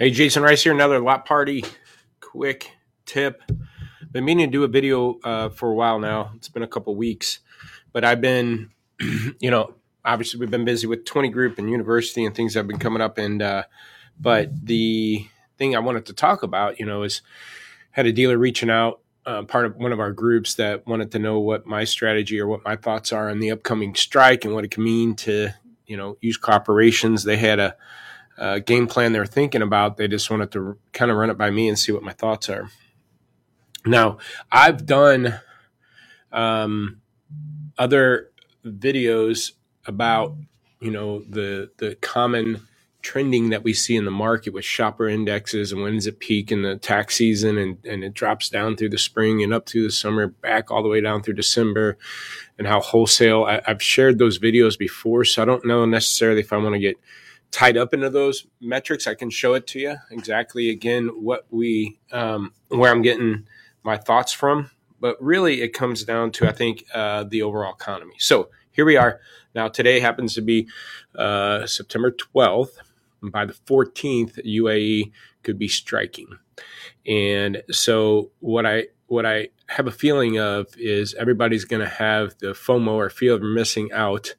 Hey, Jason Rice here, another lot party quick tip. Been meaning to do a video uh, for a while now. It's been a couple weeks, but I've been, you know, obviously we've been busy with 20 group and university and things that have been coming up. And, uh, but the thing I wanted to talk about, you know, is had a dealer reaching out, uh, part of one of our groups that wanted to know what my strategy or what my thoughts are on the upcoming strike and what it can mean to, you know, use corporations. They had a, uh, game plan they're thinking about. They just wanted to kind of run it by me and see what my thoughts are. Now, I've done um, other videos about you know the the common trending that we see in the market with shopper indexes and when does it peak in the tax season and, and it drops down through the spring and up through the summer back all the way down through december and how wholesale I, have shared those videos before so i don't know necessarily if i want to get tied up into those metrics, I can show it to you exactly again what we um, where I'm getting my thoughts from. But really, it comes down to I think uh, the overall economy. So here we are now. Today happens to be uh, September 12th. And by the 14th, UAW could be striking, and so what I what I have a feeling of is everybody's going to have the FOMO or fear of missing out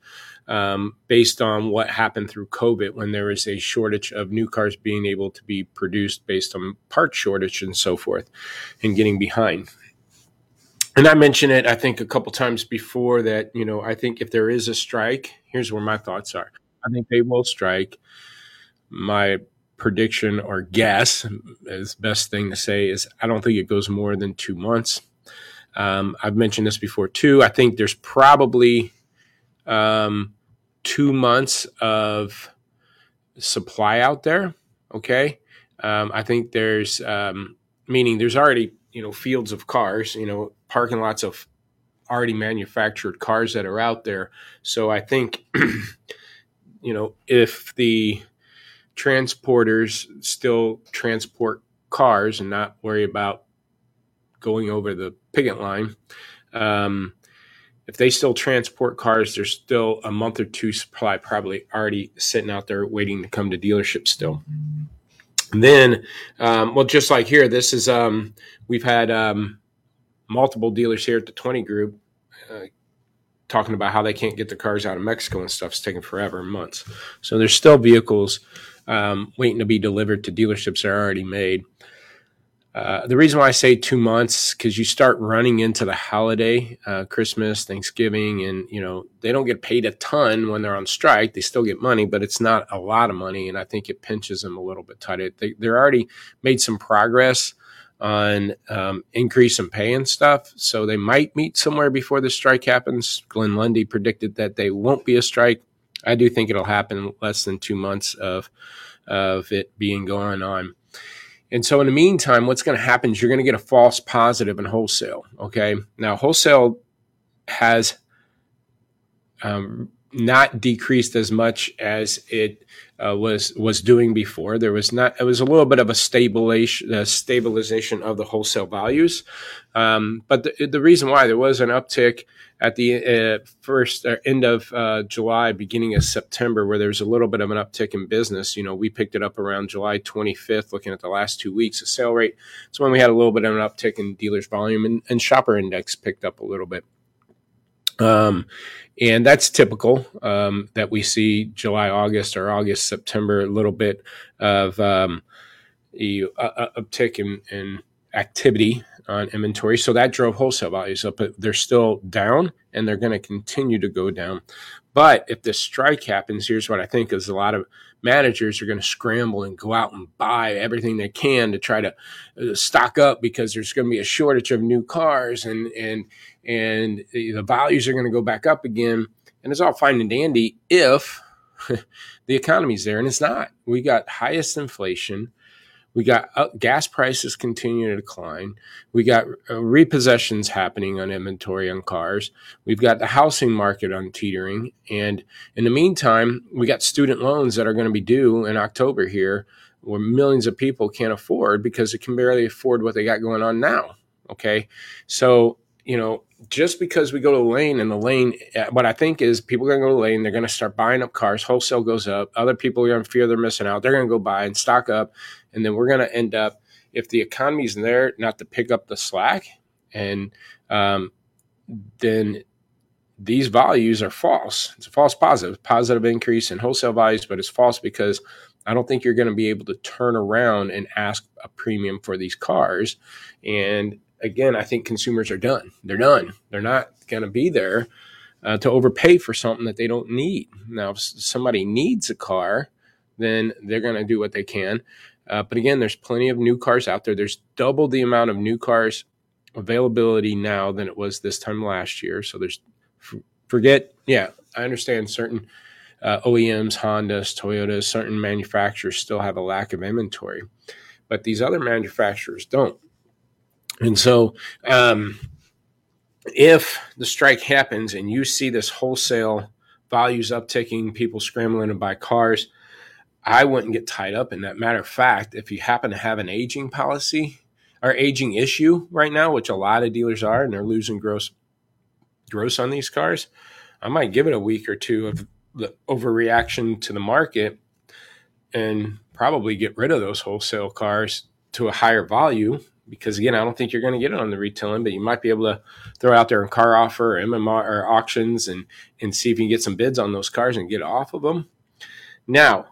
um, based on what happened through COVID when there was a shortage of new cars being able to be produced based on part shortage and so forth and getting behind. And I mentioned it, I think, a couple times before that, you know, I think if there is a strike, here's where my thoughts are. I think they will strike. My prediction or guess is best thing to say is I don't think it goes more than two months. Um, I've mentioned this before too. I think there's probably um, two months of supply out there. Okay. Um, I think there's, um, meaning there's already, you know, fields of cars, you know, parking lots of already manufactured cars that are out there. So I think, you know, if the transporters still transport cars and not worry about going over the picket line, um, if they still transport cars, there's still a month or two supply probably already sitting out there waiting to come to dealership still. And then, um, well, just like here, this is um, we've had um, multiple dealers here at the 20 group uh, talking about how they can't get the cars out of Mexico and stuff. It's taking forever, months. So there's still vehicles um, waiting to be delivered to dealerships that are already made. Uh, the reason why I say two months because you start running into the holiday, uh, Christmas, Thanksgiving, and you know they don't get paid a ton when they're on strike. They still get money, but it's not a lot of money, and I think it pinches them a little bit tight. They they're already made some progress on um, increase in pay and stuff, so they might meet somewhere before the strike happens. Glenn Lundy predicted that they won't be a strike. I do think it'll happen less than two months of of it being going on. And so in the meantime, what's going to happen is you're going to get a false positive in wholesale. Okay. Now, wholesale has um, not decreased as much as it uh, was was doing before. There was not. It was a little bit of a stabilization, a stabilization of the wholesale values. Um, but the, the reason why there was an uptick at the uh, first uh, end of uh, July, beginning of September, where there was a little bit of an uptick in business. You know, we picked it up around July 25th, looking at the last two weeks. The sale rate. It's when we had a little bit of an uptick in dealers volume, and, and shopper index picked up a little bit. Um, and that's typical um, that we see July, August, or August, September, a little bit of um, a, a uptick in, in activity on inventory. So that drove wholesale values up. But they're still down and they're going to continue to go down. But if this strike happens, here's what I think is a lot of managers are going to scramble and go out and buy everything they can to try to uh, stock up because there's going to be a shortage of new cars and and and the values are going to go back up again. And it's all fine and dandy if the economy's there, and it's not. We got highest inflation. We got uh, gas prices continue to decline. We got uh, repossessions happening on inventory on cars. We've got the housing market on teetering. And in the meantime, we got student loans that are going to be due in October here, where millions of people can't afford because they can barely afford what they got going on now. Okay. So you know, just because we go to the lane and the lane, uh, what I think is people are going to go to the lane, they're going to start buying up cars, wholesale goes up, other people are going to fear they're missing out, they're going to go buy and stock up, and then we're going to end up, if the economy's there, not to pick up the slack, and um, then these values are false. It's a false positive, positive increase in wholesale values, but it's false because I don't think you're going to be able to turn around and ask a premium for these cars. And again, I think consumers are done. They're done. They're not going to be there uh, to overpay for something that they don't need. Now, if somebody needs a car, then they're going to do what they can. Uh, but again, there's plenty of new cars out there. There's double the amount of new cars availability now than it was this time last year. So there's forget, yeah, I understand certain uh, OEMs, Hondas, Toyotas, certain manufacturers still have a lack of inventory, but these other manufacturers don't. And so, um, if the strike happens and you see this wholesale values upticking, people scrambling to buy cars, I wouldn't get tied up in that. Matter of fact, if you happen to have an aging policy or aging issue right now, which a lot of dealers are, and they're losing gross gross on these cars, I might give it a week or two of the overreaction to the market and probably get rid of those wholesale cars to a higher value because again, I don't think you're going to get it on the retail end, but you might be able to throw out there a car offer or MMR or auctions and and see if you can get some bids on those cars and get off of them. Now,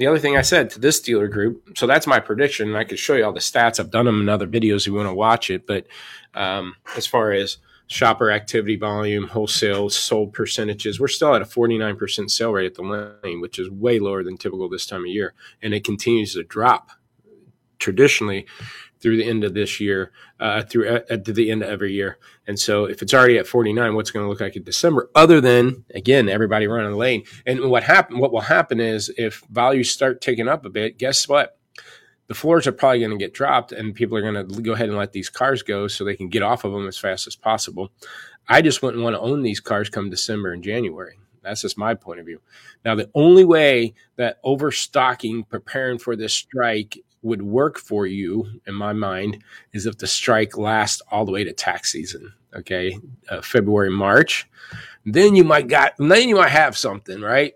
the other thing I said to this dealer group, so that's my prediction, and I could show you all the stats. I've done them in other videos if you want to watch it. But um, as far as shopper activity volume, wholesale sold percentages, we're still at a 49% sale rate at the lane, which is way lower than typical this time of year, and it continues to drop traditionally through the end of this year, uh, through uh, at the end of every year. And so, if it's already at 49, what's going to look like in December? Other than again, everybody running the lane. And what happen? What will happen is if values start taking up a bit, guess what? The floors are probably going to get dropped, and people are going to go ahead and let these cars go so they can get off of them as fast as possible. I just wouldn't want to own these cars come December and January. That's just my point of view. Now, the only way that overstocking, preparing for this strike, would work for you, in my mind, is if the strike lasts all the way to tax season. Okay, uh, February, March, then you might got then you might have something right,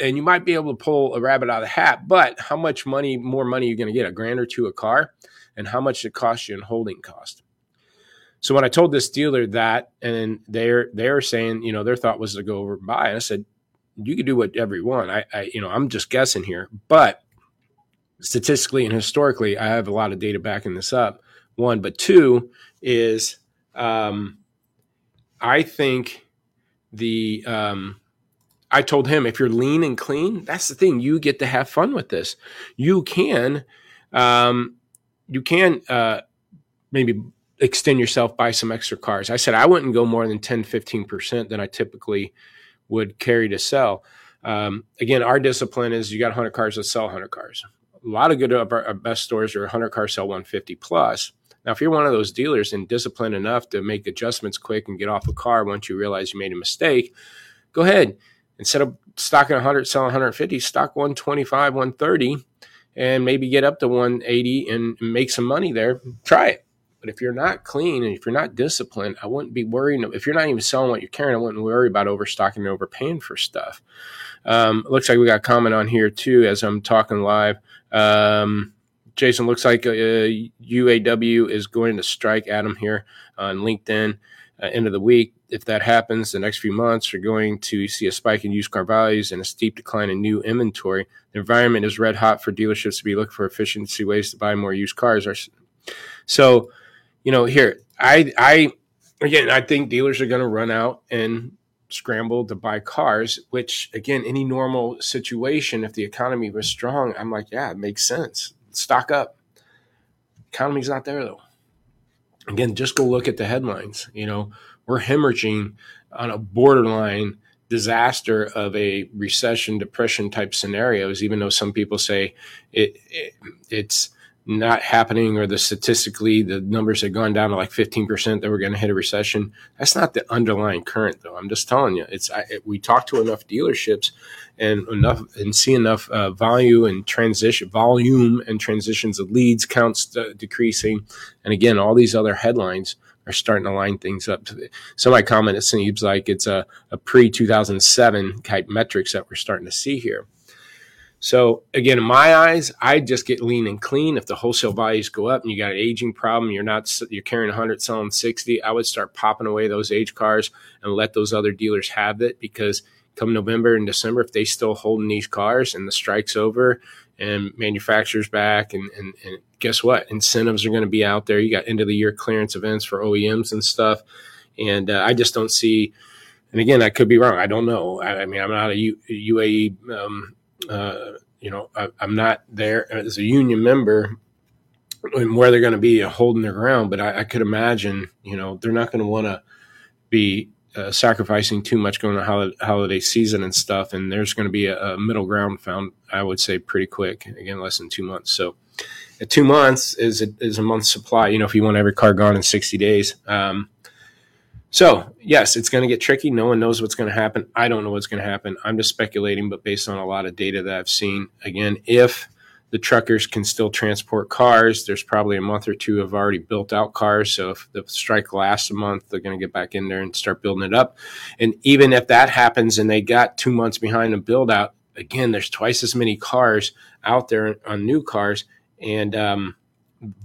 and you might be able to pull a rabbit out of the hat. But how much money, more money, you're going to get? A grand or two a car, and how much it costs you in holding cost. So when I told this dealer that, and they're they're saying, you know, their thought was to go over and buy, and I said, you could do whatever you want. I, I you know, I'm just guessing here, but statistically and historically, I have a lot of data backing this up. One, but two is um, I think the um, I told him if you're lean and clean, that's the thing. You get to have fun with this. You can um, you can uh, maybe extend yourself by some extra cars. I said I wouldn't go more than 10, 15% than I typically would carry to sell. Um, again, our discipline is you got 100 cars, let's sell 100 cars a lot of good of our, best stores are 100 car sell 150 plus. Now, if you're one of those dealers and disciplined enough to make adjustments quick and get off a car once you realize you made a mistake, go ahead. Instead of stocking 100, selling 150, stock 125, 130, and maybe get up to 180 and make some money there. Try it. But if you're not clean and if you're not disciplined, I wouldn't be worrying. If you're not even selling what you're carrying, I wouldn't worry about overstocking and overpaying for stuff. Um, looks like we got a comment on here too as I'm talking live. Um, Jason, looks like uh, UAW is going to strike Adam here on LinkedIn uh, end of the week. If that happens, the next few months are going to see a spike in used car values and a steep decline in new inventory. The environment is red hot for dealerships to be looking for efficiency ways to buy more used cars. So, you know, here I I again I think dealers are going to run out and scramble to buy cars, which again, any normal situation, if the economy was strong, I'm like, yeah, it makes sense. Stock up. Economy's not there though. Again, just go look at the headlines. You know, we're hemorrhaging on a borderline disaster of a recession, depression type scenarios, even though some people say it, it it's not happening or the statistically the numbers have gone down to like 15% that we're going to hit a recession that's not the underlying current though i'm just telling you it's I, we talk to enough dealerships and enough and see enough uh, value and transition volume and transitions of leads counts decreasing and again all these other headlines are starting to line things up. Somebody commented, it seems like it's a, a pre 2007 type metrics that we're starting to see here. So again, in my eyes, I just get lean and clean. If the wholesale values go up and you got an aging problem, you're not you're carrying 100, selling 60. I would start popping away those age cars and let those other dealers have it because come November and December, if they still holding these cars and the strike's over and manufacturers back and, and, and guess what? Incentives are going to be out there. You got end of the year clearance events for OEMs and stuff. And uh, I just don't see, and again, I could be wrong. I don't know. I, I mean, I'm not a U, UAW um, uh, you know, I, am not there as a union member and where they're going to be holding their ground, but I, I could imagine, you know, they're not going to want to be uh, sacrificing too much going to holiday, holiday season and stuff. And there's going to be a, a, middle ground found, I would say, pretty quick. Again, less than two months. So, two months is a, is a month's supply. You know, if you want every car gone in 60 days. Um, so, yes, it's going to get tricky. No one knows what's going to happen. I don't know what's going to happen. I'm just speculating, but based on a lot of data that I've seen, again, if the truckers can still transport cars, there's probably a month or two of already built out cars. So, if the strike lasts a month, they're going to get back in there and start building it up. And even if that happens and they got two months behind the build out, again, there's twice as many cars out there on new cars. And, um,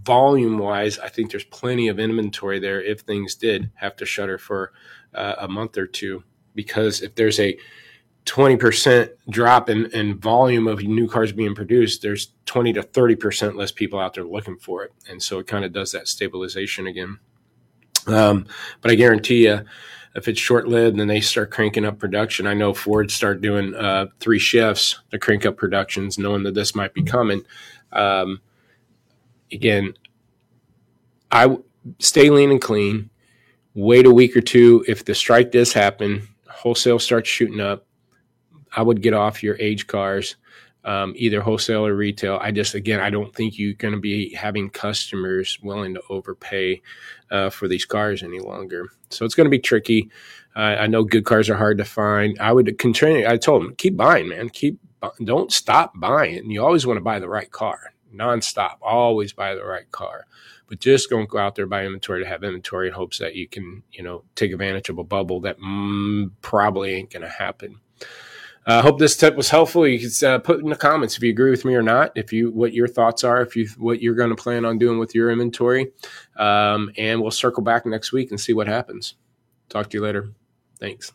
volume wise, I think there's plenty of inventory there if things did have to shutter for uh, a month or two. Because if there's a 20% drop in, in volume of new cars being produced, there's 20 to 30% less people out there looking for it. And so it kind of does that stabilization again. Um, but I guarantee you, if it's short lived and they start cranking up production, I know Ford start doing uh, three shifts to crank up productions, knowing that this might be coming. Um, again, I stay lean and clean. Wait a week or two. If the strike does happen, wholesale starts shooting up. I would get off your age cars, um, either wholesale or retail. I just, again, I don't think you're going to be having customers willing to overpay uh, for these cars any longer. So it's going to be tricky. Uh, I know good cars are hard to find. I would continue. I told them, keep buying, man. Keep, don't stop buying. You always want to buy the right car nonstop. Always buy the right car, but just don't go out there buy inventory to have inventory in hopes that you can, you know, take advantage of a bubble that mm, probably ain't going to happen. I uh, hope this tip was helpful. You can uh, put in the comments if you agree with me or not. If you what your thoughts are, if you what you're going to plan on doing with your inventory, um, and we'll circle back next week and see what happens. Talk to you later. Thanks.